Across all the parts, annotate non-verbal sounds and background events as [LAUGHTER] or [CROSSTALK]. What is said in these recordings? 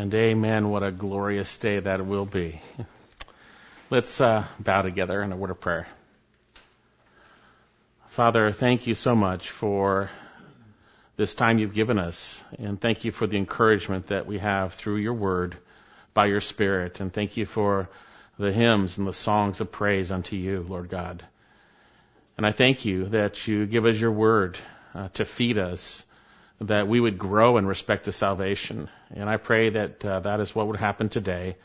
And amen. What a glorious day that will be. [LAUGHS] Let's uh, bow together in a word of prayer. Father, thank you so much for this time you've given us. And thank you for the encouragement that we have through your word by your spirit. And thank you for the hymns and the songs of praise unto you, Lord God. And I thank you that you give us your word uh, to feed us that we would grow in respect to salvation. And I pray that uh, that is what would happen today,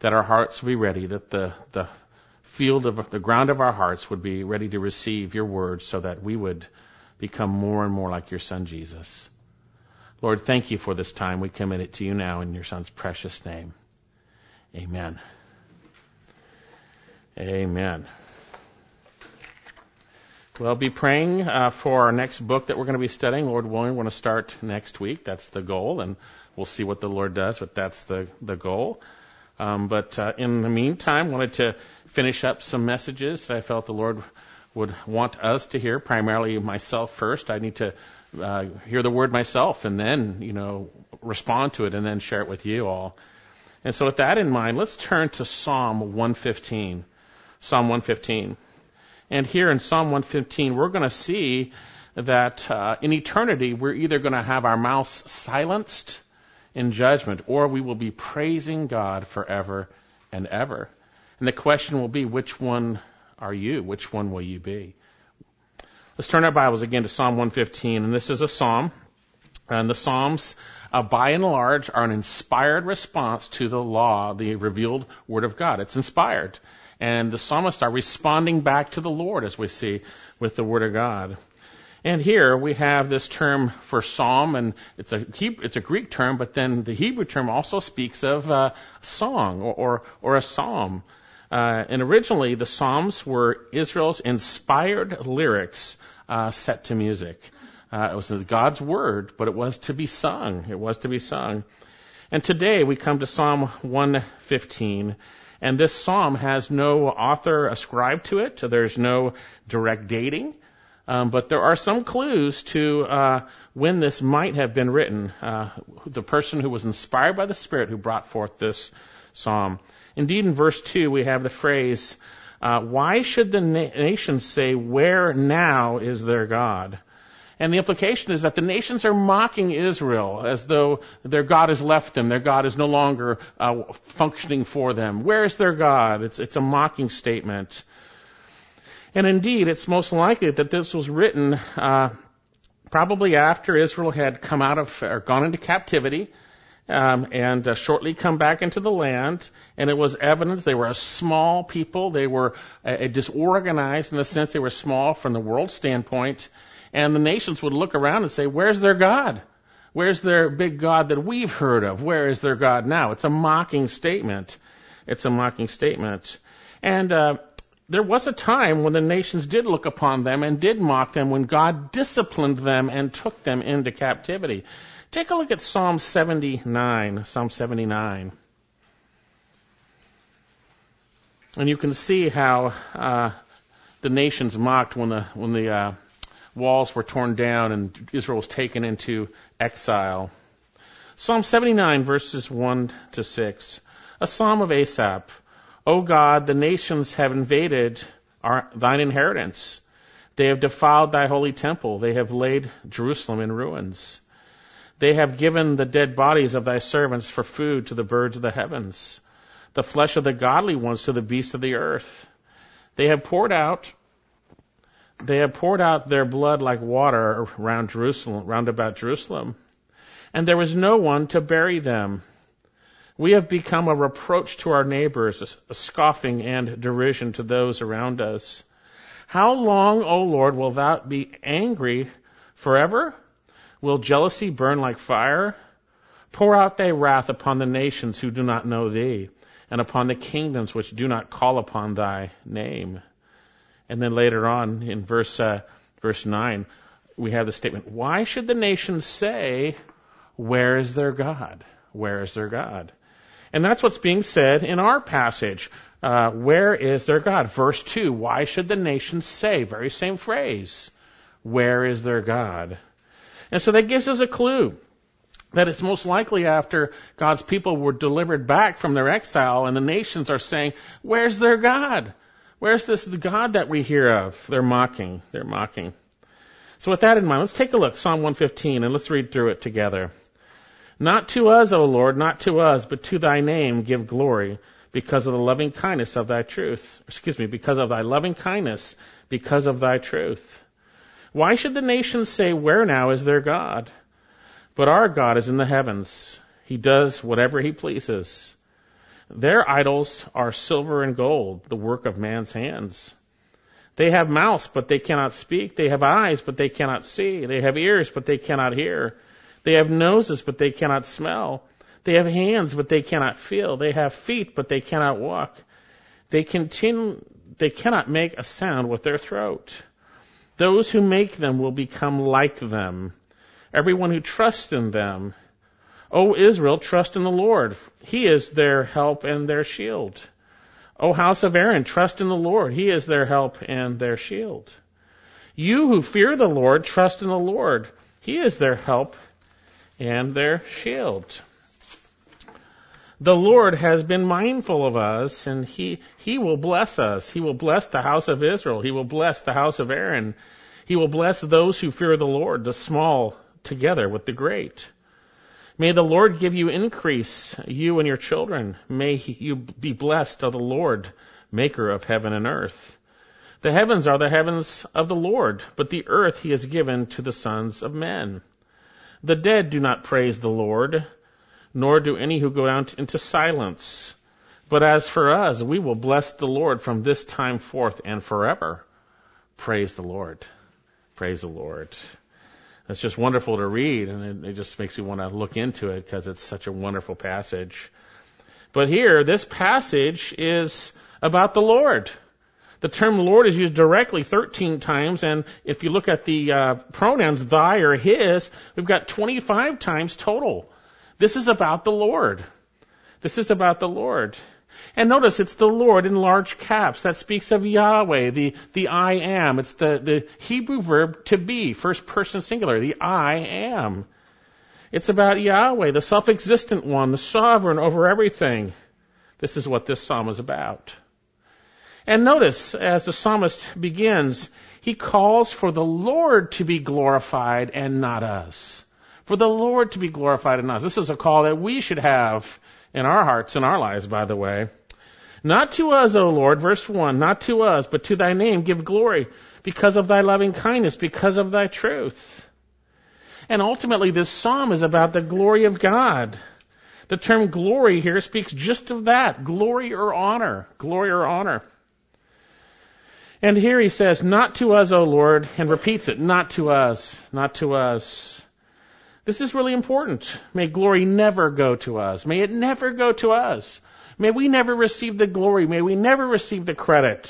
that our hearts would be ready, that the, the field of the ground of our hearts would be ready to receive your word so that we would become more and more like your son Jesus. Lord, thank you for this time. We commit it to you now in your son's precious name. Amen. Amen. We'll be praying uh, for our next book that we're going to be studying. Lord willing, we're going to start next week. That's the goal, and we'll see what the Lord does, but that's the, the goal. Um, but uh, in the meantime, wanted to finish up some messages that I felt the Lord would want us to hear, primarily myself first. I need to uh, hear the word myself and then, you know, respond to it and then share it with you all. And so with that in mind, let's turn to Psalm 115. Psalm 115. And here in Psalm 115, we're going to see that uh, in eternity, we're either going to have our mouths silenced in judgment or we will be praising God forever and ever. And the question will be, which one are you? Which one will you be? Let's turn our Bibles again to Psalm 115. And this is a psalm. And the Psalms, uh, by and large, are an inspired response to the law, the revealed Word of God. It's inspired. And the psalmists are responding back to the Lord, as we see with the Word of God. And here we have this term for psalm, and it's a it's a Greek term, but then the Hebrew term also speaks of a song or or, or a psalm. Uh, and originally, the psalms were Israel's inspired lyrics uh, set to music. Uh, it was God's word, but it was to be sung. It was to be sung. And today we come to Psalm 115, and this psalm has no author ascribed to it. So there's no direct dating. Um, but there are some clues to uh, when this might have been written. Uh, the person who was inspired by the Spirit who brought forth this psalm. Indeed, in verse 2, we have the phrase, uh, Why should the na- nations say, Where now is their God? And the implication is that the nations are mocking Israel as though their God has left them, their God is no longer uh, functioning for them. Where is their God? It's, it's a mocking statement. And indeed, it's most likely that this was written uh, probably after Israel had come out of or gone into captivity. Um, and uh, shortly come back into the land, and it was evident they were a small people. They were disorganized in the sense they were small from the world standpoint, and the nations would look around and say, Where's their God? Where's their big God that we've heard of? Where is their God now? It's a mocking statement. It's a mocking statement. And uh, there was a time when the nations did look upon them and did mock them when God disciplined them and took them into captivity. Take a look at Psalm 79. Psalm 79. And you can see how uh, the nations mocked when the when the uh, walls were torn down and Israel was taken into exile. Psalm 79 verses 1 to 6. A psalm of Asaph. O God, the nations have invaded our, thine inheritance. They have defiled thy holy temple. They have laid Jerusalem in ruins. They have given the dead bodies of thy servants for food to the birds of the heavens, the flesh of the godly ones to the beasts of the earth. They have poured out they have poured out their blood like water around Jerusalem, round about Jerusalem, and there was no one to bury them. We have become a reproach to our neighbors, a scoffing and derision to those around us. How long, O Lord, will thou be angry forever? Will jealousy burn like fire? Pour out thy wrath upon the nations who do not know thee, and upon the kingdoms which do not call upon thy name. And then later on in verse uh, verse nine, we have the statement: Why should the nations say, "Where is their God? Where is their God?" And that's what's being said in our passage. Uh, where is their God? Verse two: Why should the nations say? Very same phrase. Where is their God? And so that gives us a clue That it's most likely after God's people were delivered back from their exile and the nations are saying, where's their God? Where's this God that we hear of? They're mocking. They're mocking. So with that in mind, let's take a look, Psalm 115, and let's read through it together. Not to us, O Lord, not to us, but to thy name give glory because of the loving kindness of thy truth. Excuse me, because of thy loving kindness, because of thy truth. Why should the nations say, Where now is their God? But our God is in the heavens. He does whatever he pleases. Their idols are silver and gold, the work of man's hands. They have mouths, but they cannot speak. They have eyes, but they cannot see. They have ears, but they cannot hear. They have noses, but they cannot smell. They have hands, but they cannot feel. They have feet, but they cannot walk. They continue, they cannot make a sound with their throat. Those who make them will become like them. Everyone who trusts in them O Israel, trust in the Lord. He is their help and their shield. O house of Aaron, trust in the Lord. He is their help and their shield. You who fear the Lord, trust in the Lord. He is their help and their shield. The Lord has been mindful of us and he, he will bless us. He will bless the house of Israel. He will bless the house of Aaron. He will bless those who fear the Lord, the small together with the great. May the Lord give you increase, you and your children. May you be blessed of the Lord, maker of heaven and earth. The heavens are the heavens of the Lord, but the earth he has given to the sons of men. The dead do not praise the Lord, nor do any who go down into silence. But as for us, we will bless the Lord from this time forth and forever. Praise the Lord. Praise the Lord. It's just wonderful to read, and it, it just makes me want to look into it because it's such a wonderful passage. But here, this passage is about the Lord. The term Lord is used directly 13 times, and if you look at the uh, pronouns thy or his, we've got 25 times total. This is about the Lord. This is about the Lord. And notice it's the Lord in large caps. That speaks of Yahweh, the, the I am. It's the, the Hebrew verb to be, first person singular, the I am. It's about Yahweh, the self-existent one, the sovereign over everything. This is what this psalm is about. And notice, as the psalmist begins, he calls for the Lord to be glorified and not us. For the Lord to be glorified not us. This is a call that we should have in our hearts and our lives, by the way. Not to us, O Lord, verse 1, not to us, but to thy name give glory because of thy loving kindness, because of thy truth. And ultimately, this psalm is about the glory of God. The term glory here speaks just of that glory or honor. Glory or honor. And here he says, Not to us, O Lord, and repeats it, not to us, not to us. This is really important. May glory never go to us. May it never go to us. May we never receive the glory. May we never receive the credit.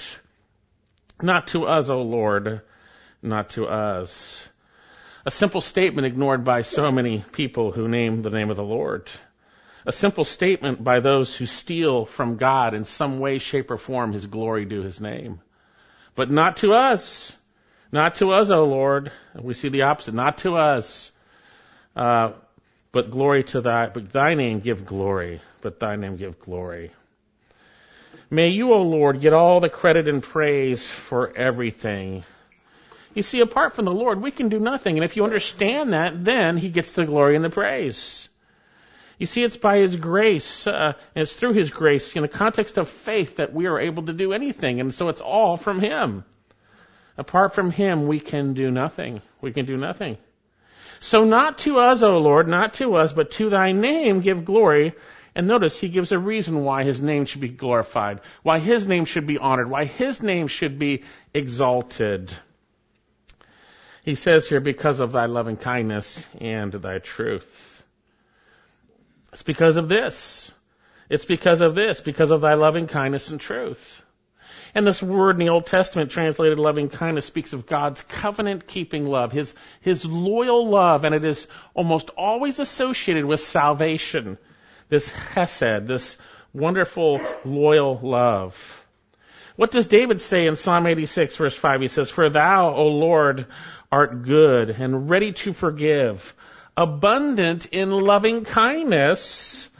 Not to us, O Lord, not to us. A simple statement ignored by so many people who name the name of the Lord. A simple statement by those who steal from God in some way, shape, or form his glory due his name. But not to us. Not to us, O Lord. We see the opposite. Not to us. Uh, but glory to thy, but thy name give glory, but thy name give glory. May you, O Lord, get all the credit and praise for everything. You see, apart from the Lord, we can do nothing. And if you understand that, then He gets the glory and the praise. You see, it's by His grace, uh, and it's through His grace, in the context of faith, that we are able to do anything. And so it's all from Him. Apart from Him, we can do nothing. We can do nothing. So not to us, O Lord, not to us, but to thy name give glory. And notice he gives a reason why his name should be glorified, why his name should be honored, why his name should be exalted. He says here, because of thy loving kindness and thy truth. It's because of this. It's because of this, because of thy loving kindness and truth. And this word in the Old Testament translated loving kindness speaks of God's covenant keeping love, his, his loyal love, and it is almost always associated with salvation. This chesed, this wonderful loyal love. What does David say in Psalm 86 verse 5? He says, For thou, O Lord, art good and ready to forgive, abundant in loving kindness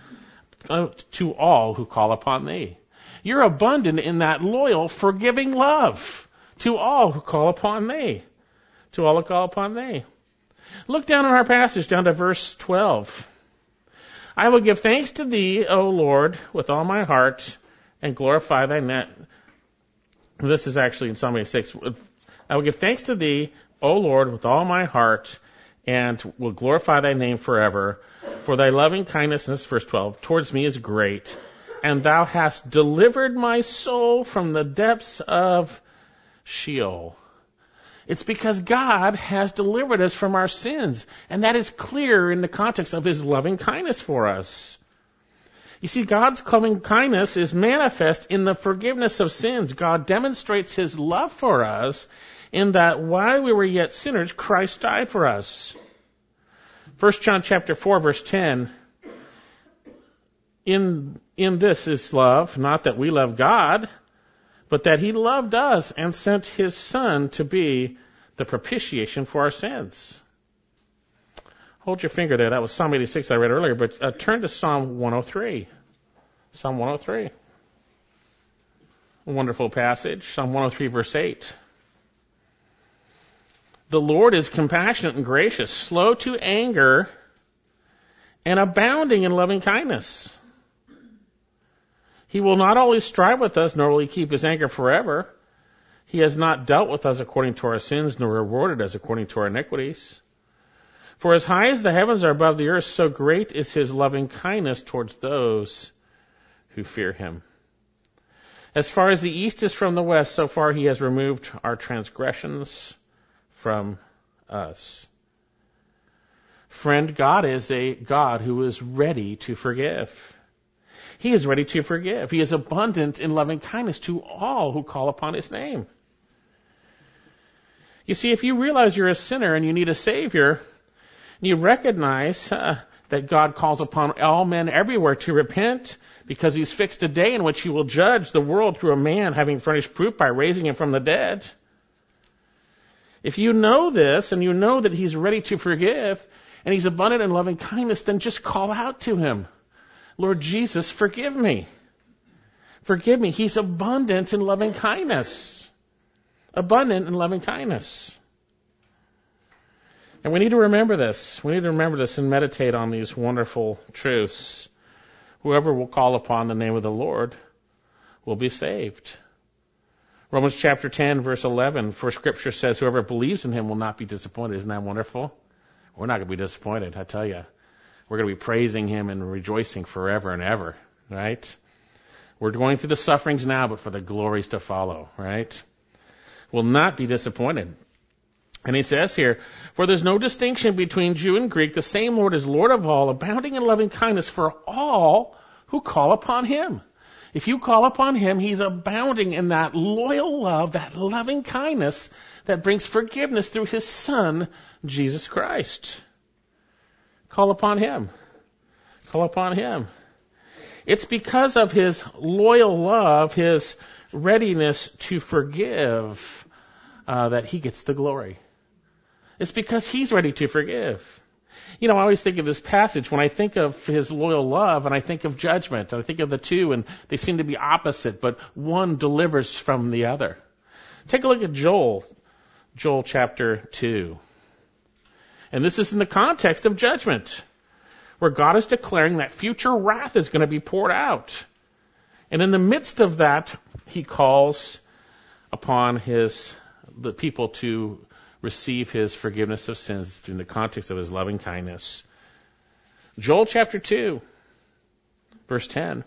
uh, to all who call upon thee. You're abundant in that loyal, forgiving love to all who call upon thee. To all who call upon thee. Look down in our passage, down to verse 12. I will give thanks to thee, O Lord, with all my heart, and glorify thy name. This is actually in Psalm 86. I will give thanks to thee, O Lord, with all my heart, and will glorify thy name forever. For thy loving kindness, verse 12, towards me is great, and thou hast delivered my soul from the depths of Sheol. It's because God has delivered us from our sins, and that is clear in the context of his loving kindness for us. You see, God's loving kindness is manifest in the forgiveness of sins. God demonstrates his love for us in that while we were yet sinners, Christ died for us. 1 John chapter 4 verse 10, in, in this is love, not that we love God, but that he loved us and sent his son to be the propitiation for our sins. Hold your finger there. That was Psalm 86 I read earlier, but uh, turn to Psalm 103. Psalm 103. A wonderful passage. Psalm 103 verse 8. The Lord is compassionate and gracious, slow to anger, and abounding in loving kindness. He will not always strive with us, nor will he keep his anger forever. He has not dealt with us according to our sins, nor rewarded us according to our iniquities. For as high as the heavens are above the earth, so great is his loving kindness towards those who fear him. As far as the east is from the west, so far he has removed our transgressions from us. Friend, God is a God who is ready to forgive. He is ready to forgive. He is abundant in loving kindness to all who call upon His name. You see, if you realize you're a sinner and you need a Savior, and you recognize uh, that God calls upon all men everywhere to repent because He's fixed a day in which He will judge the world through a man having furnished proof by raising him from the dead. If you know this and you know that He's ready to forgive and He's abundant in loving kindness, then just call out to Him. Lord Jesus, forgive me. Forgive me. He's abundant in loving kindness. Abundant in loving kindness. And we need to remember this. We need to remember this and meditate on these wonderful truths. Whoever will call upon the name of the Lord will be saved. Romans chapter 10 verse 11, for scripture says whoever believes in him will not be disappointed. Isn't that wonderful? We're not going to be disappointed, I tell you. We're going to be praising Him and rejoicing forever and ever, right? We're going through the sufferings now, but for the glories to follow, right? Will not be disappointed. And he says here, for there's no distinction between Jew and Greek. The same Lord is Lord of all, abounding in loving kindness for all who call upon Him. If you call upon Him, He's abounding in that loyal love, that loving kindness that brings forgiveness through His Son, Jesus Christ. Call upon Him. Call upon Him. It's because of His loyal love, His readiness to forgive, uh, that He gets the glory. It's because He's ready to forgive. You know, I always think of this passage when I think of His loyal love and I think of judgment. And I think of the two and they seem to be opposite, but one delivers from the other. Take a look at Joel. Joel chapter 2. And this is in the context of judgment, where God is declaring that future wrath is going to be poured out. And in the midst of that, he calls upon his, the people to receive his forgiveness of sins in the context of his loving kindness. Joel chapter 2, verse 10.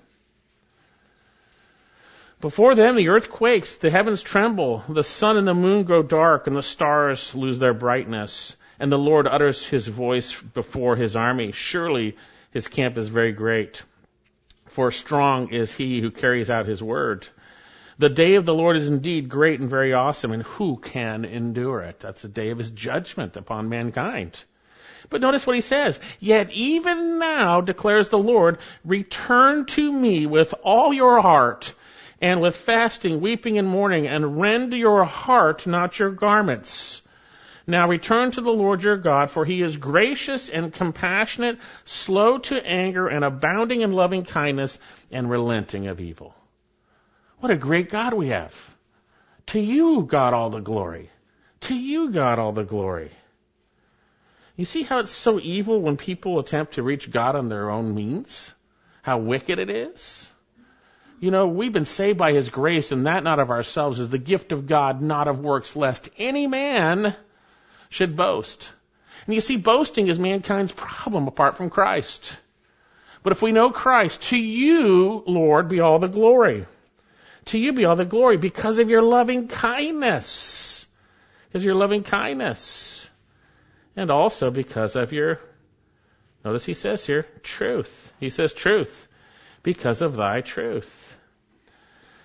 Before them the earth quakes, the heavens tremble, the sun and the moon grow dark, and the stars lose their brightness and the Lord utters his voice before his army. Surely his camp is very great. For strong is he who carries out his word. The day of the Lord is indeed great and very awesome, and who can endure it? That's the day of his judgment upon mankind. But notice what he says. Yet even now, declares the Lord, return to me with all your heart, and with fasting, weeping, and mourning, and rend your heart, not your garments. Now return to the Lord your God, for he is gracious and compassionate, slow to anger, and abounding in loving kindness, and relenting of evil. What a great God we have. To you, God, all the glory. To you, God, all the glory. You see how it's so evil when people attempt to reach God on their own means? How wicked it is? You know, we've been saved by His grace, and that not of ourselves is the gift of God, not of works, lest any man should boast. And you see, boasting is mankind's problem apart from Christ. But if we know Christ, to you, Lord, be all the glory. To you be all the glory because of your loving kindness. Because of your loving kindness. And also because of your, notice he says here, truth. He says truth. Because of thy truth.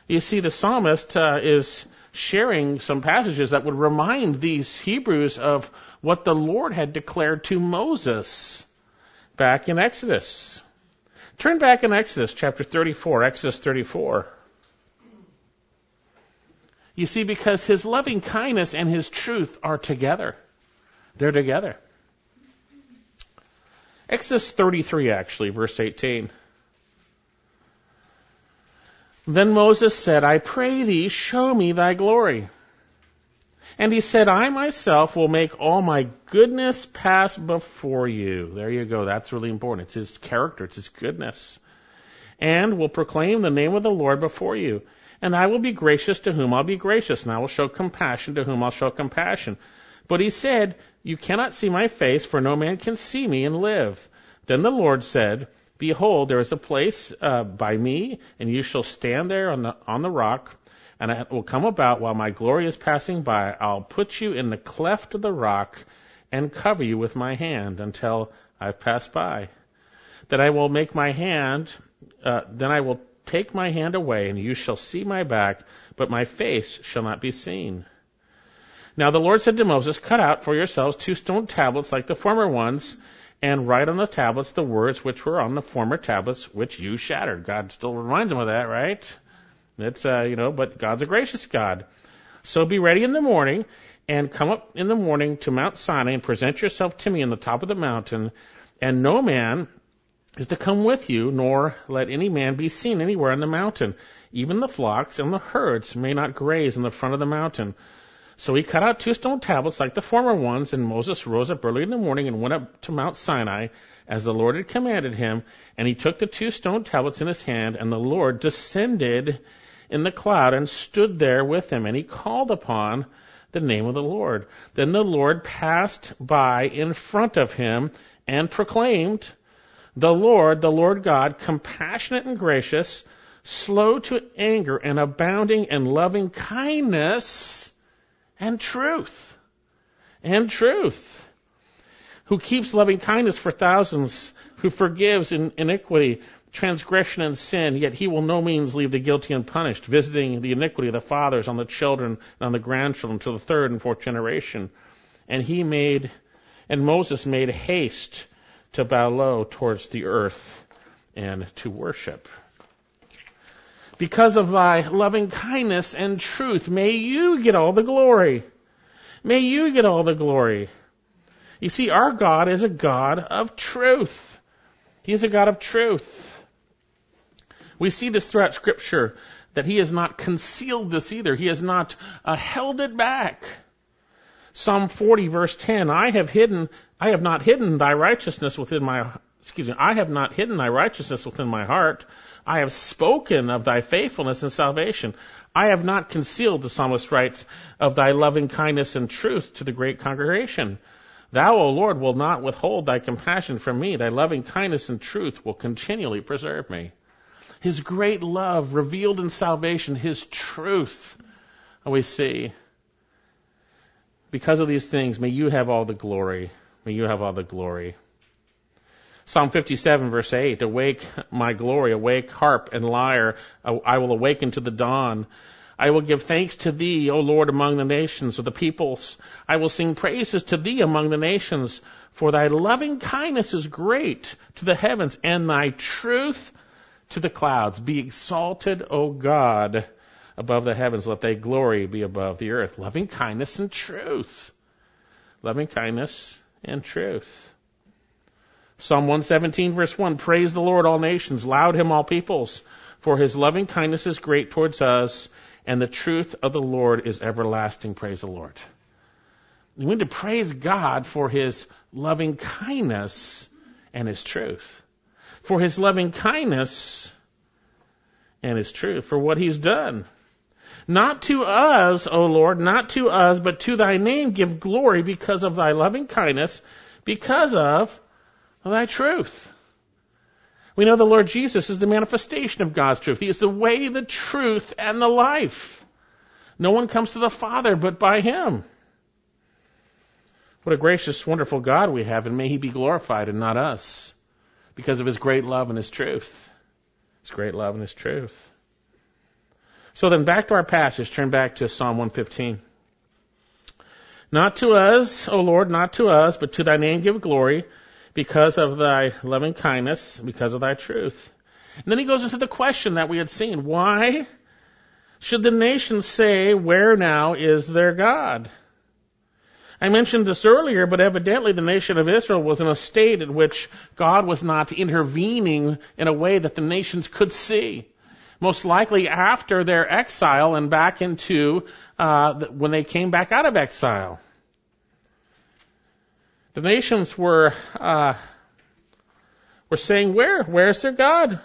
You see, the psalmist uh, is sharing some passages that would remind these Hebrews of what the Lord had declared to Moses back in Exodus. Turn back in Exodus chapter 34, Exodus 34. You see, because his loving kindness and his truth are together. They're together. Exodus 33, actually, verse 18. Then Moses said, I pray thee, show me thy glory. And he said, I myself will make all my goodness pass before you. There you go. That's really important. It's his character. It's his goodness. And will proclaim the name of the Lord before you. And I will be gracious to whom I'll be gracious, and I will show compassion to whom I'll show compassion. But he said, You cannot see my face, for no man can see me and live. Then the Lord said, Behold, there is a place uh, by me, and you shall stand there on the on the rock, and it will come about while my glory is passing by. I'll put you in the cleft of the rock, and cover you with my hand until I've passed by. Then I will make my hand. Uh, then I will take my hand away, and you shall see my back, but my face shall not be seen. Now the Lord said to Moses, Cut out for yourselves two stone tablets like the former ones and write on the tablets the words which were on the former tablets which you shattered. God still reminds them of that, right? It's, uh, you know, but God's a gracious God. So be ready in the morning and come up in the morning to Mount Sinai and present yourself to me on the top of the mountain, and no man is to come with you, nor let any man be seen anywhere on the mountain. Even the flocks and the herds may not graze in the front of the mountain. So he cut out two stone tablets like the former ones, and Moses rose up early in the morning and went up to Mount Sinai as the Lord had commanded him, and he took the two stone tablets in his hand, and the Lord descended in the cloud and stood there with him, and he called upon the name of the Lord. Then the Lord passed by in front of him and proclaimed, The Lord, the Lord God, compassionate and gracious, slow to anger and abounding in loving kindness and truth. And truth. Who keeps loving kindness for thousands, who forgives in iniquity, transgression, and sin, yet he will no means leave the guilty unpunished, visiting the iniquity of the fathers on the children and on the grandchildren to the third and fourth generation. And he made, and Moses made haste to bow low towards the earth and to worship. Because of thy loving kindness and truth, may you get all the glory. May you get all the glory. You see, our God is a God of truth. He is a God of truth. We see this throughout Scripture that He has not concealed this either. He has not uh, held it back. Psalm 40 verse 10, I have hidden, I have not hidden thy righteousness within my, excuse me, I have not hidden thy righteousness within my heart. I have spoken of thy faithfulness and salvation. I have not concealed, the psalmist writes, of thy loving kindness and truth to the great congregation. Thou, O Lord, will not withhold thy compassion from me. Thy loving kindness and truth will continually preserve me. His great love revealed in salvation, His truth, we see. Because of these things, may you have all the glory. May you have all the glory. Psalm 57 verse 8, awake my glory, awake harp and lyre, I will awaken to the dawn. I will give thanks to thee, O Lord, among the nations of the peoples. I will sing praises to thee among the nations, for thy loving kindness is great to the heavens, and thy truth to the clouds. Be exalted, O God, above the heavens. Let thy glory be above the earth. Loving kindness and truth. loving kindness, and truth. Psalm 117 verse 1, praise the Lord all nations, loud him all peoples, for his loving kindness is great towards us, and the truth of the Lord is everlasting. Praise the Lord. We need to praise God for his loving kindness and his truth. For his loving kindness and his truth, for what he's done. Not to us, O Lord, not to us, but to thy name give glory because of thy loving kindness, because of thy truth. We know the Lord Jesus is the manifestation of God's truth. He is the way, the truth, and the life. No one comes to the Father but by Him. What a gracious, wonderful God we have, and may He be glorified and not us because of His great love and His truth. His great love and His truth. So then back to our passage, turn back to Psalm 115. Not to us, O Lord, not to us, but to thy name give glory because of thy loving kindness, because of thy truth. And then he goes into the question that we had seen. Why should the nations say, where now is their God? I mentioned this earlier, but evidently the nation of Israel was in a state in which God was not intervening in a way that the nations could see. Most likely after their exile and back into uh, when they came back out of exile. The nations were uh, were saying, "Where? Where's their God?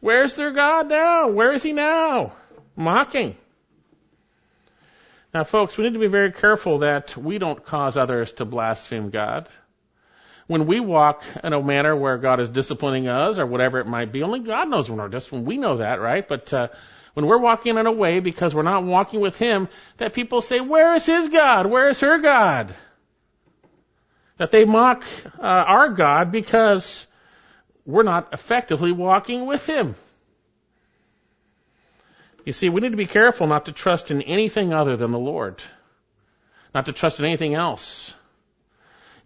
Where's their God now? Where is He now?" Mocking. Now, folks, we need to be very careful that we don't cause others to blaspheme God. When we walk in a manner where God is disciplining us or whatever it might be, only God knows when we're disciplined. We know that, right? But uh, when we're walking in a way because we're not walking with Him, that people say, "Where is His God? Where is her God?" That they mock uh, our God because we're not effectively walking with Him. You see, we need to be careful not to trust in anything other than the Lord, not to trust in anything else.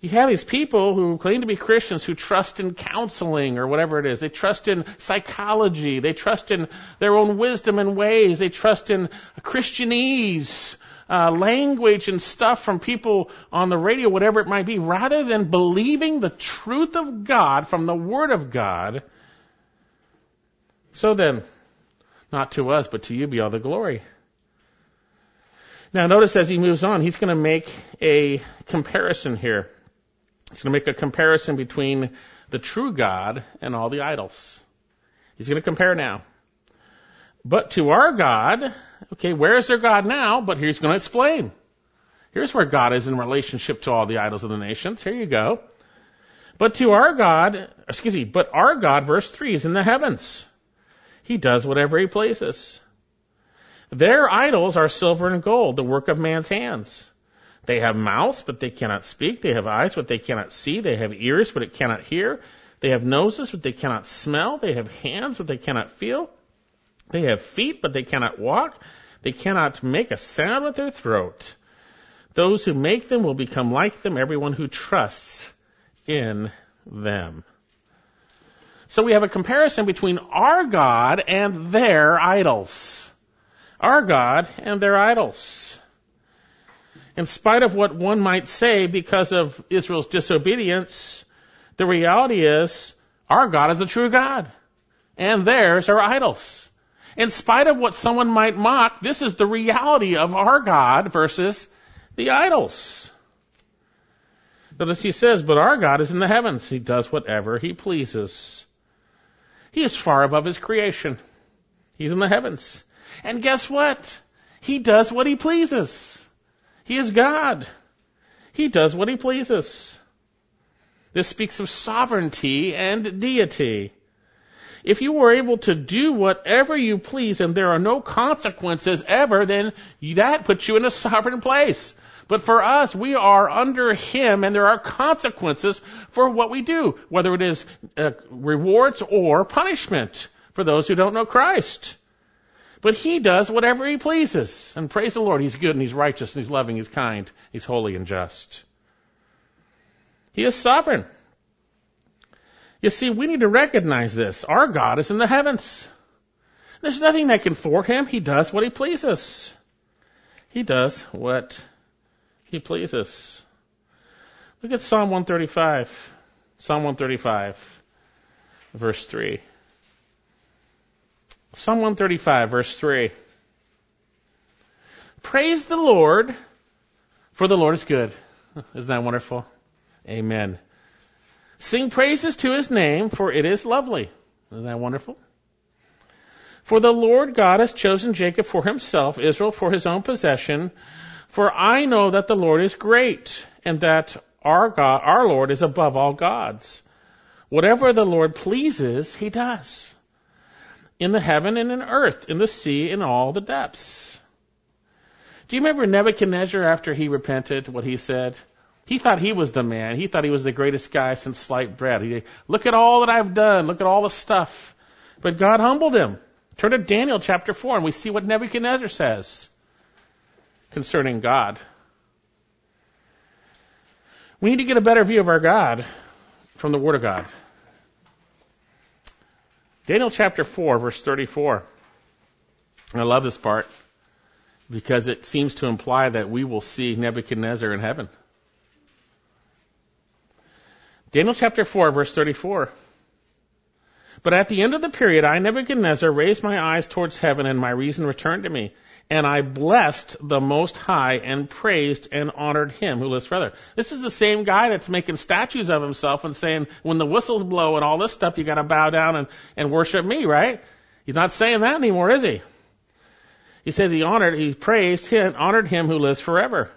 You have these people who claim to be Christians who trust in counseling or whatever it is. They trust in psychology. They trust in their own wisdom and ways. They trust in Christianese uh, language and stuff from people on the radio, whatever it might be, rather than believing the truth of God from the Word of God. So then, not to us, but to you be all the glory. Now, notice as he moves on, he's going to make a comparison here. He's going to make a comparison between the true God and all the idols. He's going to compare now. But to our God, okay, where is their God now? But he's going to explain. Here's where God is in relationship to all the idols of the nations. Here you go. But to our God, excuse me, but our God, verse 3, is in the heavens. He does whatever he pleases. Their idols are silver and gold, the work of man's hands. They have mouths, but they cannot speak. They have eyes, but they cannot see. They have ears, but it cannot hear. They have noses, but they cannot smell. They have hands, but they cannot feel. They have feet, but they cannot walk. They cannot make a sound with their throat. Those who make them will become like them, everyone who trusts in them. So we have a comparison between our God and their idols. Our God and their idols. In spite of what one might say because of Israel's disobedience, the reality is our God is a true God. And theirs are idols. In spite of what someone might mock, this is the reality of our God versus the idols. Notice he says, but our God is in the heavens. He does whatever he pleases. He is far above his creation. He's in the heavens. And guess what? He does what he pleases. He is God. He does what he pleases. This speaks of sovereignty and deity. If you were able to do whatever you please and there are no consequences ever, then that puts you in a [LAUGHS] sovereign place. But for us, we are under Him and there are consequences for what we do, whether it is uh, rewards or punishment for those who don't know Christ. But He does whatever He pleases. And praise the Lord, He's good and He's righteous and He's loving, He's kind, He's holy and just. He is sovereign. You see, we need to recognize this. Our God is in the heavens. There's nothing that can thwart him. He does what he pleases. He does what he pleases. Look at Psalm 135. Psalm 135, verse 3. Psalm 135, verse 3. Praise the Lord, for the Lord is good. [LAUGHS] Isn't that wonderful? Amen. Sing praises to his name, for it is lovely. Isn't that wonderful? For the Lord God has chosen Jacob for himself, Israel for his own possession. For I know that the Lord is great, and that our God, our Lord is above all gods. Whatever the Lord pleases, he does. In the heaven and in earth, in the sea, in all the depths. Do you remember Nebuchadnezzar after he repented, what he said? He thought he was the man. He thought he was the greatest guy since sliced bread. He, look at all that I've done. Look at all the stuff. But God humbled him. Turn to Daniel chapter 4 and we see what Nebuchadnezzar says concerning God. We need to get a better view of our God from the Word of God. Daniel chapter 4, verse 34. I love this part because it seems to imply that we will see Nebuchadnezzar in heaven. Daniel chapter 4, verse 34. But at the end of the period, I, Nebuchadnezzar, raised my eyes towards heaven, and my reason returned to me. And I blessed the Most High and praised and honored him who lives forever. This is the same guy that's making statues of himself and saying, when the whistles blow and all this stuff, you gotta bow down and, and worship me, right? He's not saying that anymore, is he? He said he honored, he praised him, honored him who lives forever.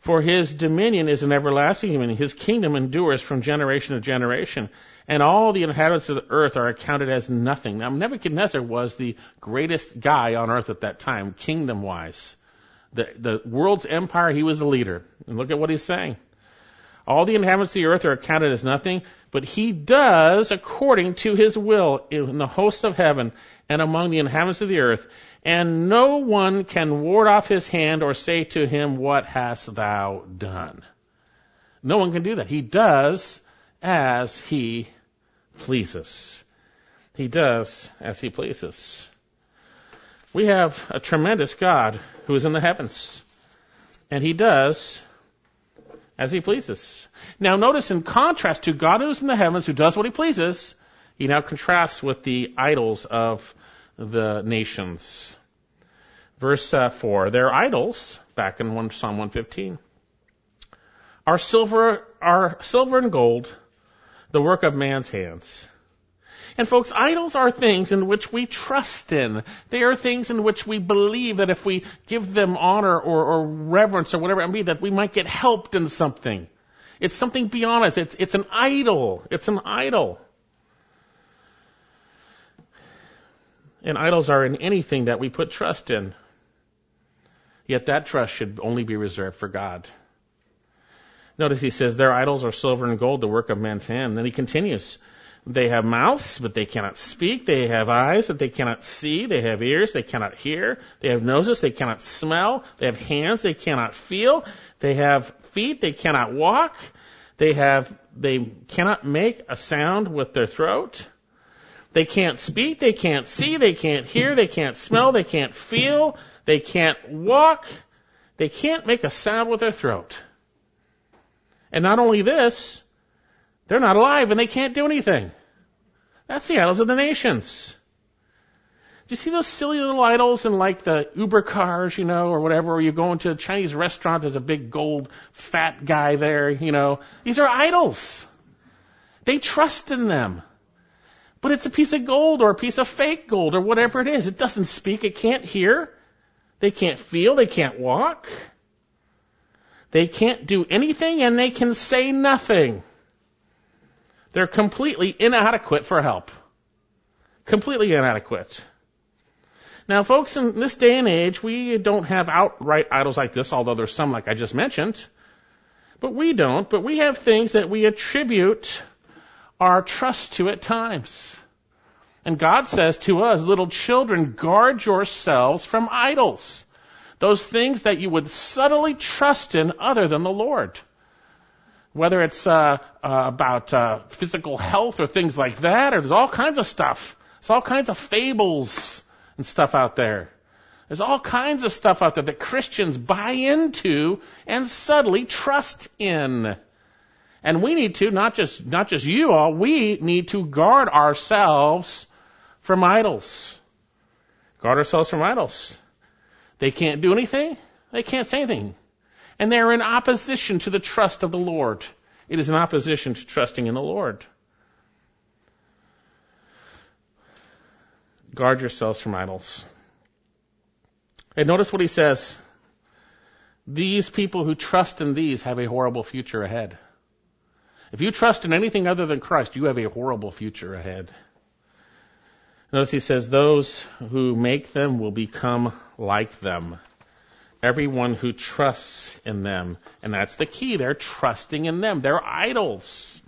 For his dominion is an everlasting dominion. His kingdom endures from generation to generation. And all the inhabitants of the earth are accounted as nothing. Now, Nebuchadnezzar was the greatest guy on earth at that time, kingdom wise. The, the world's empire, he was the leader. And look at what he's saying. All the inhabitants of the earth are accounted as nothing, but he does according to his will in the hosts of heaven and among the inhabitants of the earth and no one can ward off his hand or say to him, What hast thou done? No one can do that. He does as he pleases. He does as he pleases. We have a tremendous God who is in the heavens, and he does as he pleases. Now notice in contrast to God who's in the heavens, who does what he pleases, he now contrasts with the idols of the nations. Verse uh, 4, their idols, back in one, Psalm 115, are silver, are silver and gold, the work of man's hands. And folks, idols are things in which we trust in. They are things in which we believe that if we give them honor or, or reverence or whatever it be, that we might get helped in something. It's something beyond us. It's, it's an idol. It's an idol. And idols are in anything that we put trust in. Yet that trust should only be reserved for God. Notice he says, Their idols are silver and gold, the work of man's hand. Then he continues, They have mouths, but they cannot speak. They have eyes, but they cannot see. They have ears, they cannot hear. They have noses, they cannot smell. They have hands, they cannot feel. They have feet, they cannot walk. They have, they cannot make a sound with their throat. They can't speak, they can't see, they can't hear, they can't smell, they can't feel, they can't walk, they can't make a sound with their throat. And not only this, they're not alive and they can't do anything. That's the idols of the nations. Do you see those silly little idols in like the Uber cars, you know, or whatever, or you go into a Chinese restaurant, there's a big gold fat guy there, you know. These are idols. They trust in them. But it's a piece of gold or a piece of fake gold or whatever it is. It doesn't speak. It can't hear. They can't feel. They can't walk. They can't do anything and they can say nothing. They're completely inadequate for help. Completely inadequate. Now, folks, in this day and age, we don't have outright idols like this, although there's some like I just mentioned. But we don't. But we have things that we attribute our trust to at times. And God says to us, little children, guard yourselves from idols. Those things that you would subtly trust in other than the Lord. Whether it's uh, uh, about uh, physical health or things like that, or there's all kinds of stuff. There's all kinds of fables and stuff out there. There's all kinds of stuff out there that Christians buy into and subtly trust in. And we need to, not just, not just you all, we need to guard ourselves from idols. Guard ourselves from idols. They can't do anything. They can't say anything. And they're in opposition to the trust of the Lord. It is in opposition to trusting in the Lord. Guard yourselves from idols. And notice what he says. These people who trust in these have a horrible future ahead. If you trust in anything other than Christ, you have a horrible future ahead. Notice he says, those who make them will become like them. Everyone who trusts in them. And that's the key. They're trusting in them. They're idols.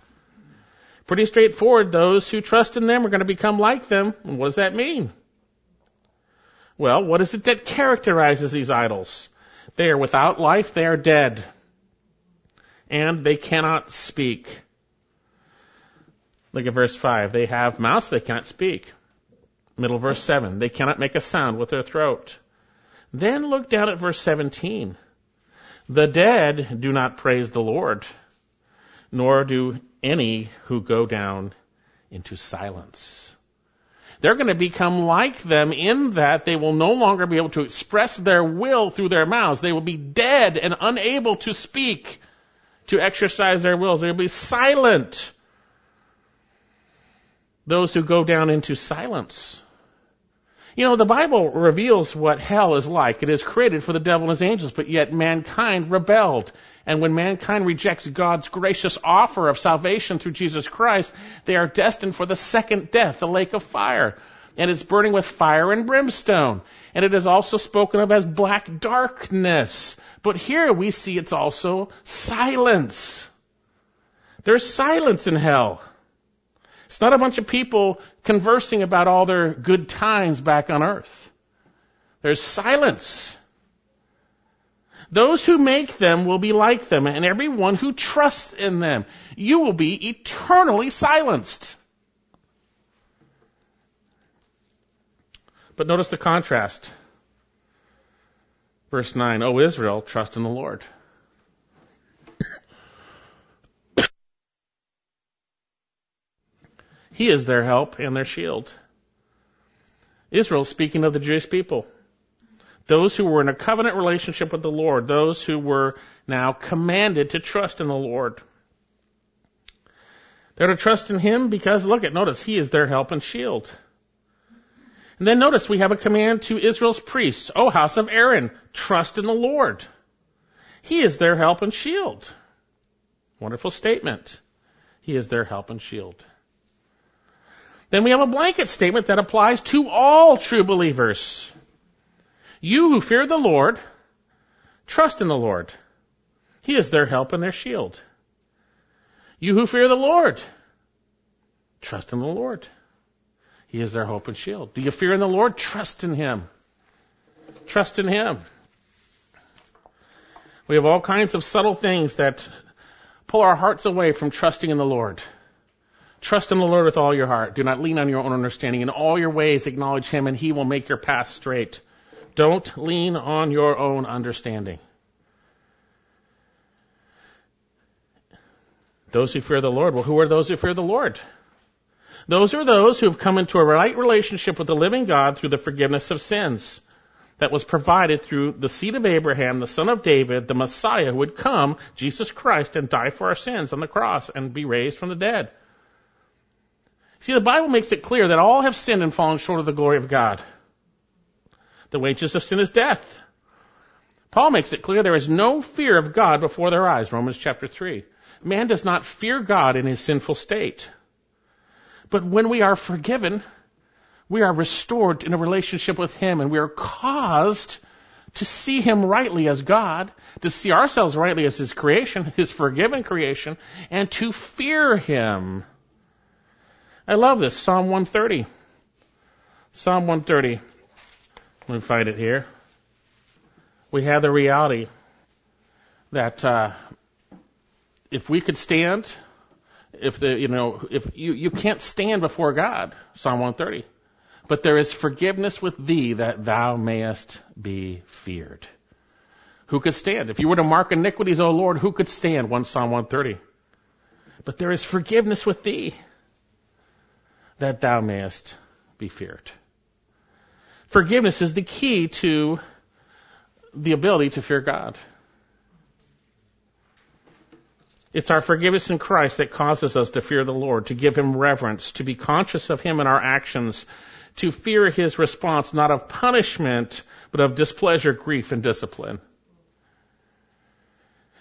Pretty straightforward. Those who trust in them are going to become like them. And what does that mean? Well, what is it that characterizes these idols? They are without life. They are dead and they cannot speak. Look at verse 5. They have mouths, they cannot speak. Middle verse 7. They cannot make a sound with their throat. Then look down at verse 17. The dead do not praise the Lord, nor do any who go down into silence. They're going to become like them in that they will no longer be able to express their will through their mouths. They will be dead and unable to speak to exercise their wills. They'll be silent. Those who go down into silence. You know, the Bible reveals what hell is like. It is created for the devil and his angels, but yet mankind rebelled. And when mankind rejects God's gracious offer of salvation through Jesus Christ, they are destined for the second death, the lake of fire. And it's burning with fire and brimstone. And it is also spoken of as black darkness. But here we see it's also silence. There's silence in hell. It's not a bunch of people conversing about all their good times back on earth. There's silence. Those who make them will be like them, and everyone who trusts in them. You will be eternally silenced. But notice the contrast. Verse 9, O Israel, trust in the Lord. he is their help and their shield. Israel, speaking of the Jewish people, those who were in a covenant relationship with the Lord, those who were now commanded to trust in the Lord. They're to trust in Him because, look at, notice, He is their help and shield. And then notice we have a command to Israel's priests, O house of Aaron, trust in the Lord. He is their help and shield. Wonderful statement. He is their help and shield. Then we have a blanket statement that applies to all true believers. You who fear the Lord, trust in the Lord. He is their help and their shield. You who fear the Lord, trust in the Lord. He is their hope and shield. Do you fear in the Lord? Trust in Him. Trust in Him. We have all kinds of subtle things that pull our hearts away from trusting in the Lord. Trust in the Lord with all your heart. Do not lean on your own understanding. In all your ways, acknowledge Him, and He will make your path straight. Don't lean on your own understanding. Those who fear the Lord. Well, who are those who fear the Lord? Those are those who have come into a right relationship with the living God through the forgiveness of sins that was provided through the seed of Abraham, the son of David, the Messiah who would come, Jesus Christ, and die for our sins on the cross and be raised from the dead. See, the Bible makes it clear that all have sinned and fallen short of the glory of God. The wages of sin is death. Paul makes it clear there is no fear of God before their eyes, Romans chapter 3. Man does not fear God in his sinful state. But when we are forgiven, we are restored in a relationship with Him and we are caused to see Him rightly as God, to see ourselves rightly as His creation, His forgiven creation, and to fear Him. I love this. Psalm 130. Psalm 130. Let me find it here. We have the reality that uh, if we could stand if the, you know, if you, you can't stand before God, Psalm 130. But there is forgiveness with thee that thou mayest be feared. Who could stand? If you were to mark iniquities, O Lord, who could stand? One Psalm 130. but there is forgiveness with thee, that thou mayest be feared. Forgiveness is the key to the ability to fear God. It's our forgiveness in Christ that causes us to fear the Lord, to give Him reverence, to be conscious of Him in our actions, to fear His response not of punishment, but of displeasure, grief, and discipline.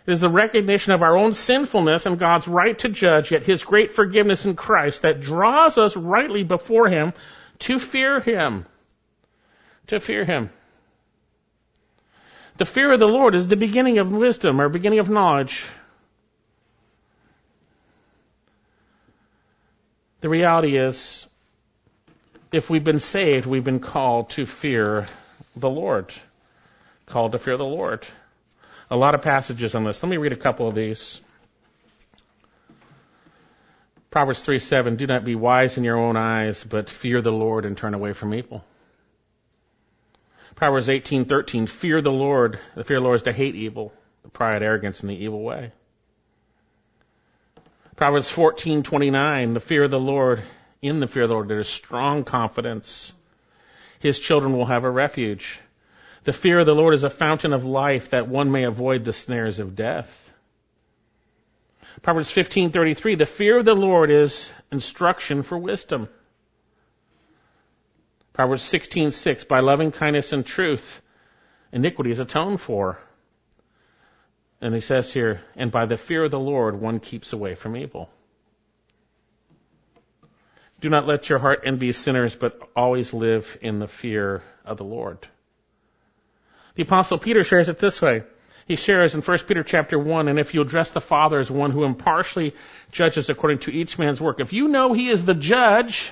It is the recognition of our own sinfulness and God's right to judge, yet His great forgiveness in Christ that draws us rightly before Him to fear Him. To fear Him. The fear of the Lord is the beginning of wisdom or beginning of knowledge. The reality is, if we've been saved, we've been called to fear the Lord. Called to fear the Lord. A lot of passages on this. Let me read a couple of these. Proverbs 3 7, do not be wise in your own eyes, but fear the Lord and turn away from evil. Proverbs 18:13, fear the Lord. The fear of the Lord is to hate evil, the pride, arrogance, and the evil way. Proverbs 14:29, the fear of the Lord, in the fear of the Lord there is strong confidence. His children will have a refuge. The fear of the Lord is a fountain of life that one may avoid the snares of death. Proverbs 15:33, the fear of the Lord is instruction for wisdom. Proverbs 16:6, by loving kindness and truth, iniquity is atoned for. And he says here, and by the fear of the Lord, one keeps away from evil. Do not let your heart envy sinners, but always live in the fear of the Lord. The apostle Peter shares it this way. He shares in 1 Peter chapter 1, and if you address the Father as one who impartially judges according to each man's work, if you know he is the judge,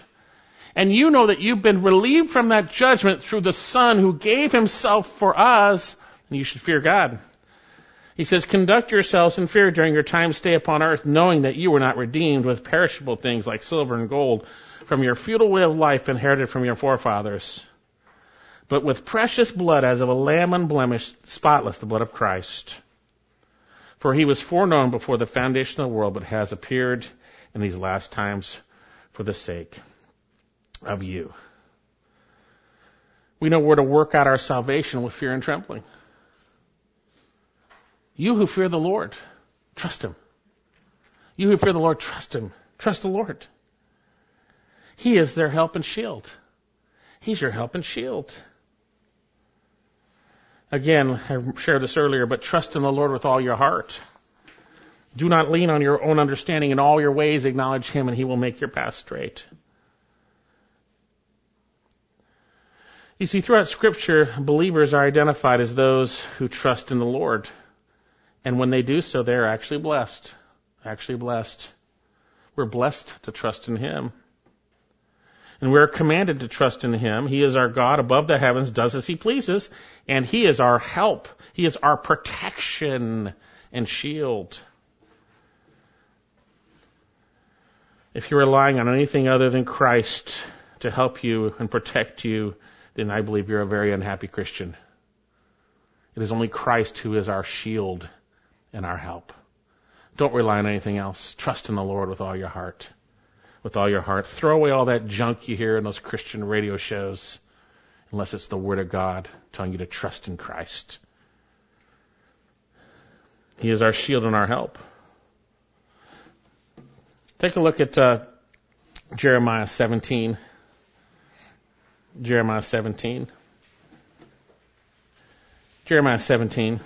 and you know that you've been relieved from that judgment through the Son who gave himself for us, then you should fear God. He says, conduct yourselves in fear during your time stay upon earth, knowing that you were not redeemed with perishable things like silver and gold from your futile way of life inherited from your forefathers, but with precious blood as of a lamb unblemished, spotless, the blood of Christ. For he was foreknown before the foundation of the world, but has appeared in these last times for the sake of you. We know where to work out our salvation with fear and trembling. You who fear the Lord, trust Him. You who fear the Lord, trust Him. Trust the Lord. He is their help and shield. He's your help and shield. Again, I shared this earlier, but trust in the Lord with all your heart. Do not lean on your own understanding. In all your ways, acknowledge Him, and He will make your path straight. You see, throughout Scripture, believers are identified as those who trust in the Lord. And when they do so, they're actually blessed. Actually blessed. We're blessed to trust in Him. And we're commanded to trust in Him. He is our God above the heavens, does as He pleases, and He is our help. He is our protection and shield. If you're relying on anything other than Christ to help you and protect you, then I believe you're a very unhappy Christian. It is only Christ who is our shield and our help. Don't rely on anything else. Trust in the Lord with all your heart. With all your heart. Throw away all that junk you hear in those Christian radio shows, unless it's the Word of God telling you to trust in Christ. He is our shield and our help. Take a look at uh, Jeremiah 17. Jeremiah 17. Jeremiah 17.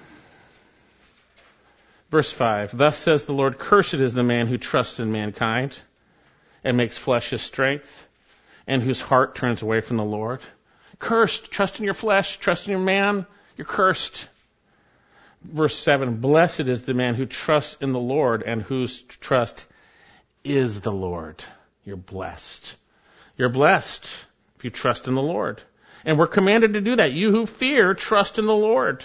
Verse 5 Thus says the Lord, Cursed is the man who trusts in mankind and makes flesh his strength, and whose heart turns away from the Lord. Cursed, trust in your flesh, trust in your man, you're cursed. Verse 7 Blessed is the man who trusts in the Lord and whose trust is the Lord. You're blessed. You're blessed if you trust in the Lord. And we're commanded to do that. You who fear, trust in the Lord.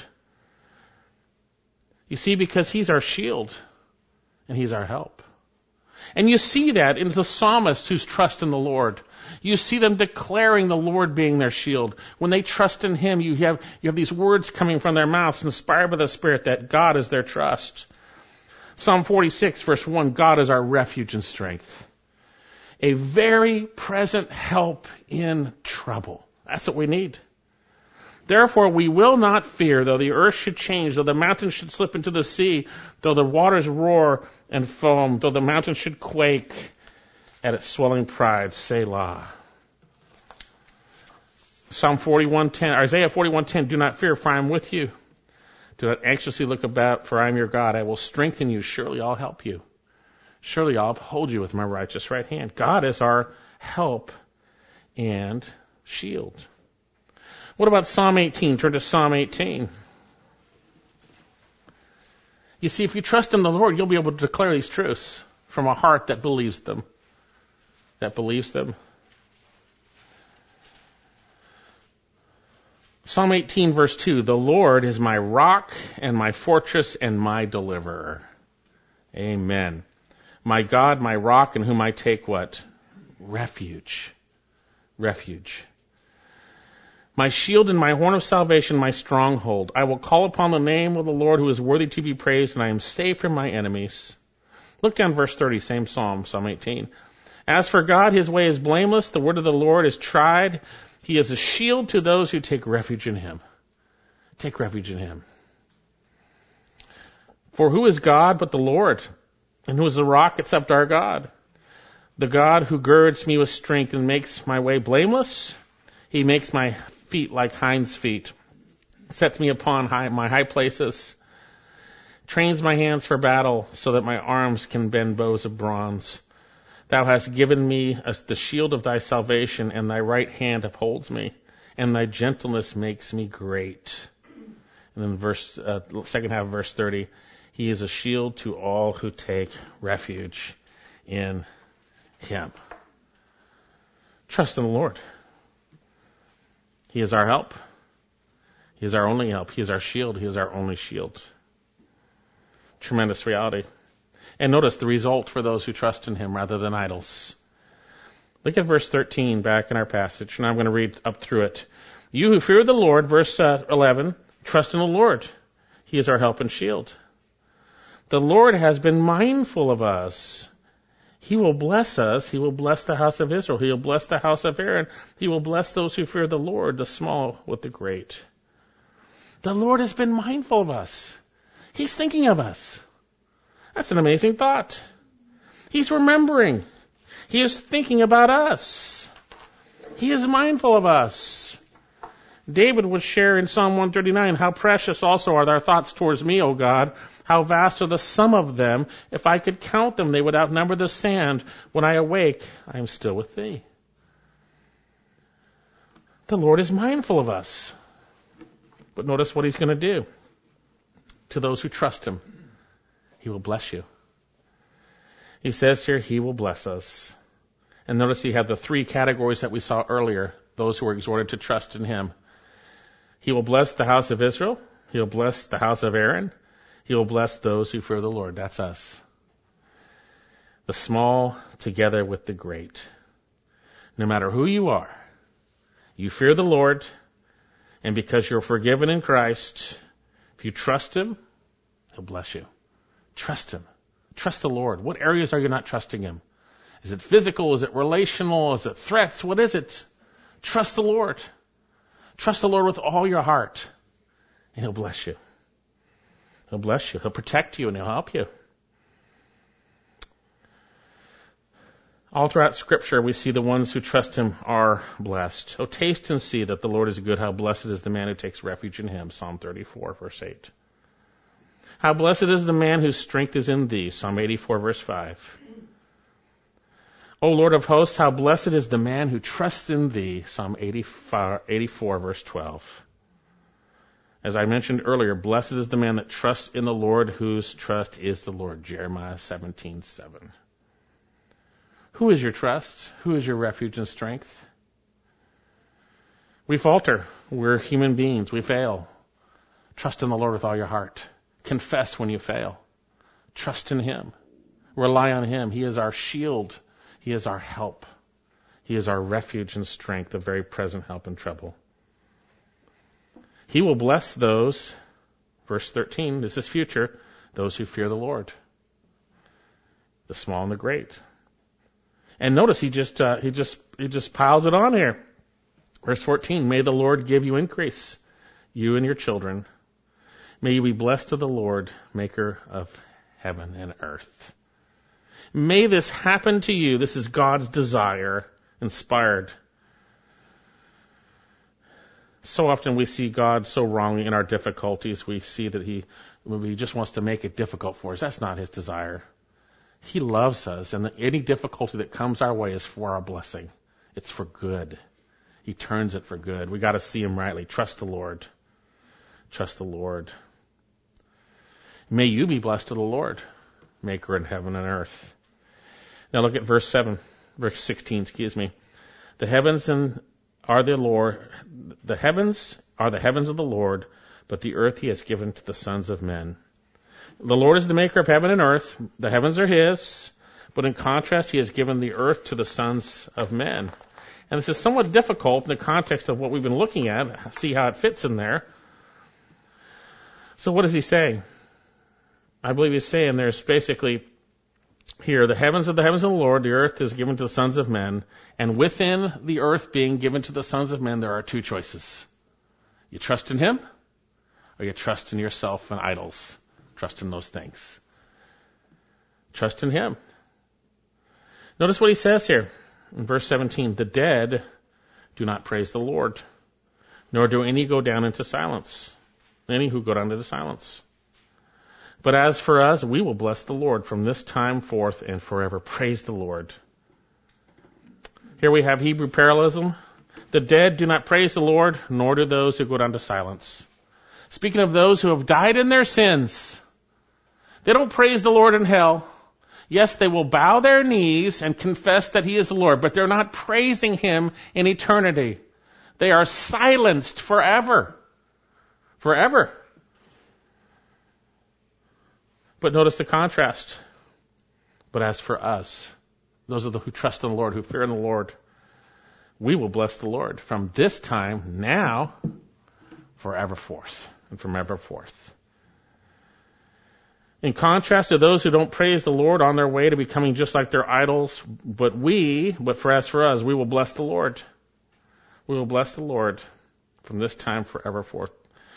You see, because He's our shield and He's our help. And you see that in the psalmists whose trust in the Lord. You see them declaring the Lord being their shield. When they trust in Him, you have, you have these words coming from their mouths inspired by the Spirit that God is their trust. Psalm 46 verse 1, God is our refuge and strength. A very present help in trouble. That's what we need. Therefore we will not fear, though the earth should change, though the mountains should slip into the sea, though the waters roar and foam, though the mountains should quake at its swelling pride. Selah. Psalm 41:10, Isaiah 41:10, do not fear, for I am with you. Do not anxiously look about, for I am your God. I will strengthen you. Surely I'll help you. Surely I'll uphold you with my righteous right hand. God is our help and shield. What about Psalm 18? Turn to Psalm 18. You see, if you trust in the Lord, you'll be able to declare these truths from a heart that believes them. That believes them. Psalm 18 verse 2, the Lord is my rock and my fortress and my deliverer. Amen. My God, my rock in whom I take what? Refuge. Refuge. My shield and my horn of salvation, my stronghold. I will call upon the name of the Lord who is worthy to be praised and I am safe from my enemies. Look down verse 30, same Psalm, Psalm 18. As for God, his way is blameless. The word of the Lord is tried. He is a shield to those who take refuge in him. Take refuge in him. For who is God but the Lord? And who is the rock except our God? The God who girds me with strength and makes my way blameless. He makes my feet like hinds' feet, sets me upon high, my high places, trains my hands for battle so that my arms can bend bows of bronze. Thou hast given me the shield of thy salvation, and thy right hand upholds me, and thy gentleness makes me great. And then verse, uh, second half of verse 30, he is a shield to all who take refuge in him. Trust in the Lord. He is our help. He is our only help. He is our shield. He is our only shield. Tremendous reality. And notice the result for those who trust in him rather than idols. Look at verse 13 back in our passage, and I'm going to read up through it. You who fear the Lord, verse uh, 11, trust in the Lord. He is our help and shield. The Lord has been mindful of us. He will bless us. He will bless the house of Israel. He will bless the house of Aaron. He will bless those who fear the Lord, the small with the great. The Lord has been mindful of us. He's thinking of us. That's an amazing thought. He's remembering. He is thinking about us. He is mindful of us. David would share in Psalm 139, How precious also are thy thoughts towards me, O God. How vast are the sum of them. If I could count them, they would outnumber the sand. When I awake, I am still with thee. The Lord is mindful of us. But notice what he's going to do to those who trust him. He will bless you. He says here, He will bless us. And notice he had the three categories that we saw earlier those who were exhorted to trust in Him. He will bless the house of Israel. He'll bless the house of Aaron. He will bless those who fear the Lord. That's us. The small together with the great. No matter who you are, you fear the Lord, and because you're forgiven in Christ, if you trust Him, He'll bless you. Trust Him. Trust the Lord. What areas are you not trusting Him? Is it physical? Is it relational? Is it threats? What is it? Trust the Lord. Trust the Lord with all your heart, and He'll bless you. He'll bless you. He'll protect you, and He'll help you. All throughout Scripture, we see the ones who trust Him are blessed. Oh, taste and see that the Lord is good. How blessed is the man who takes refuge in Him. Psalm 34, verse 8. How blessed is the man whose strength is in thee. Psalm 84 verse 5. O Lord of hosts, how blessed is the man who trusts in thee. Psalm 84, 84 verse 12. As I mentioned earlier, blessed is the man that trusts in the Lord whose trust is the Lord. Jeremiah 17:7. Who is your trust? Who is your refuge and strength? We falter. We're human beings. We fail. Trust in the Lord with all your heart. Confess when you fail. Trust in Him. Rely on Him. He is our shield. He is our help. He is our refuge and strength, a very present help in trouble. He will bless those, verse 13, this is future, those who fear the Lord. the small and the great. And notice he just uh, he just he just piles it on here. Verse 14, may the Lord give you increase, you and your children. May you be blessed of the Lord, maker of heaven and earth. May this happen to you. This is God's desire, inspired. So often we see God so wrongly in our difficulties. We see that He, he just wants to make it difficult for us. That's not His desire. He loves us, and any difficulty that comes our way is for our blessing. It's for good. He turns it for good. We got to see Him rightly. Trust the Lord. Trust the Lord. May you be blessed of the Lord, maker in heaven and earth. Now look at verse 7, verse 16, excuse me. The heavens and are the Lord, the heavens are the heavens of the Lord, but the earth he has given to the sons of men. The Lord is the maker of heaven and earth. The heavens are his, but in contrast, he has given the earth to the sons of men. And this is somewhat difficult in the context of what we've been looking at, see how it fits in there. So what is he saying? I believe he's saying there's basically here, the heavens are the heavens of the Lord, the earth is given to the sons of men, and within the earth being given to the sons of men, there are two choices. You trust in Him, or you trust in yourself and idols. Trust in those things. Trust in Him. Notice what he says here in verse 17. The dead do not praise the Lord, nor do any go down into silence. Any who go down into silence. But as for us, we will bless the Lord from this time forth and forever. Praise the Lord. Here we have Hebrew parallelism. The dead do not praise the Lord, nor do those who go down to silence. Speaking of those who have died in their sins, they don't praise the Lord in hell. Yes, they will bow their knees and confess that He is the Lord, but they're not praising Him in eternity. They are silenced forever. Forever. But notice the contrast. But as for us, those of the who trust in the Lord, who fear in the Lord, we will bless the Lord from this time, now, forever forth, and from ever forth. In contrast to those who don't praise the Lord on their way to becoming just like their idols, but we, but for as for us, we will bless the Lord. We will bless the Lord from this time forever forth.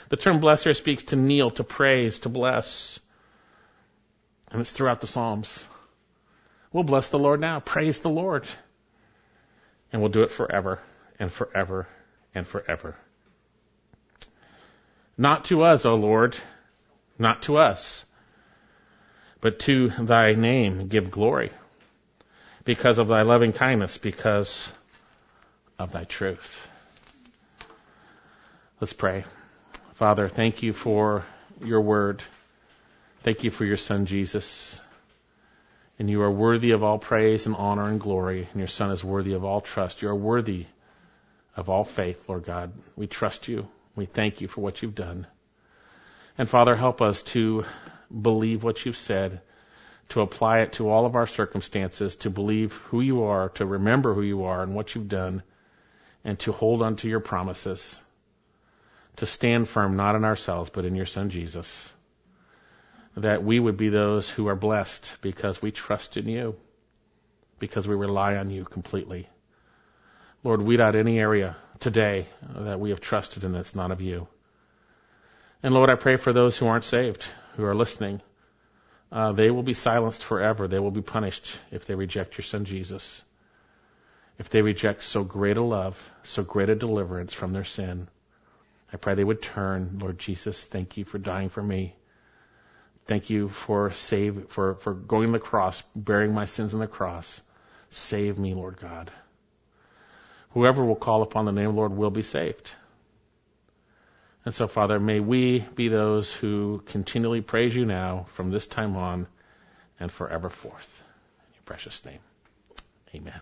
The term bless here speaks to kneel, to praise, to bless. And it's throughout the Psalms. We'll bless the Lord now. Praise the Lord. And we'll do it forever and forever and forever. Not to us, O Lord, not to us, but to thy name give glory because of thy loving kindness, because of thy truth. Let's pray. Father, thank you for your word. Thank you for your Son, Jesus. And you are worthy of all praise and honor and glory, and your Son is worthy of all trust. You are worthy of all faith, Lord God. We trust you. We thank you for what you've done. And Father, help us to believe what you've said, to apply it to all of our circumstances, to believe who you are, to remember who you are and what you've done, and to hold on to your promises, to stand firm not in ourselves, but in your Son Jesus that we would be those who are blessed because we trust in you, because we rely on you completely. Lord, weed out any area today that we have trusted in that's not of you. And Lord, I pray for those who aren't saved, who are listening. Uh, they will be silenced forever. They will be punished if they reject your son Jesus. If they reject so great a love, so great a deliverance from their sin. I pray they would turn. Lord Jesus, thank you for dying for me. Thank you for save for, for going to the cross, bearing my sins on the cross. Save me, Lord God. Whoever will call upon the name of the Lord will be saved. And so, Father, may we be those who continually praise you now from this time on and forever forth. In your precious name. Amen.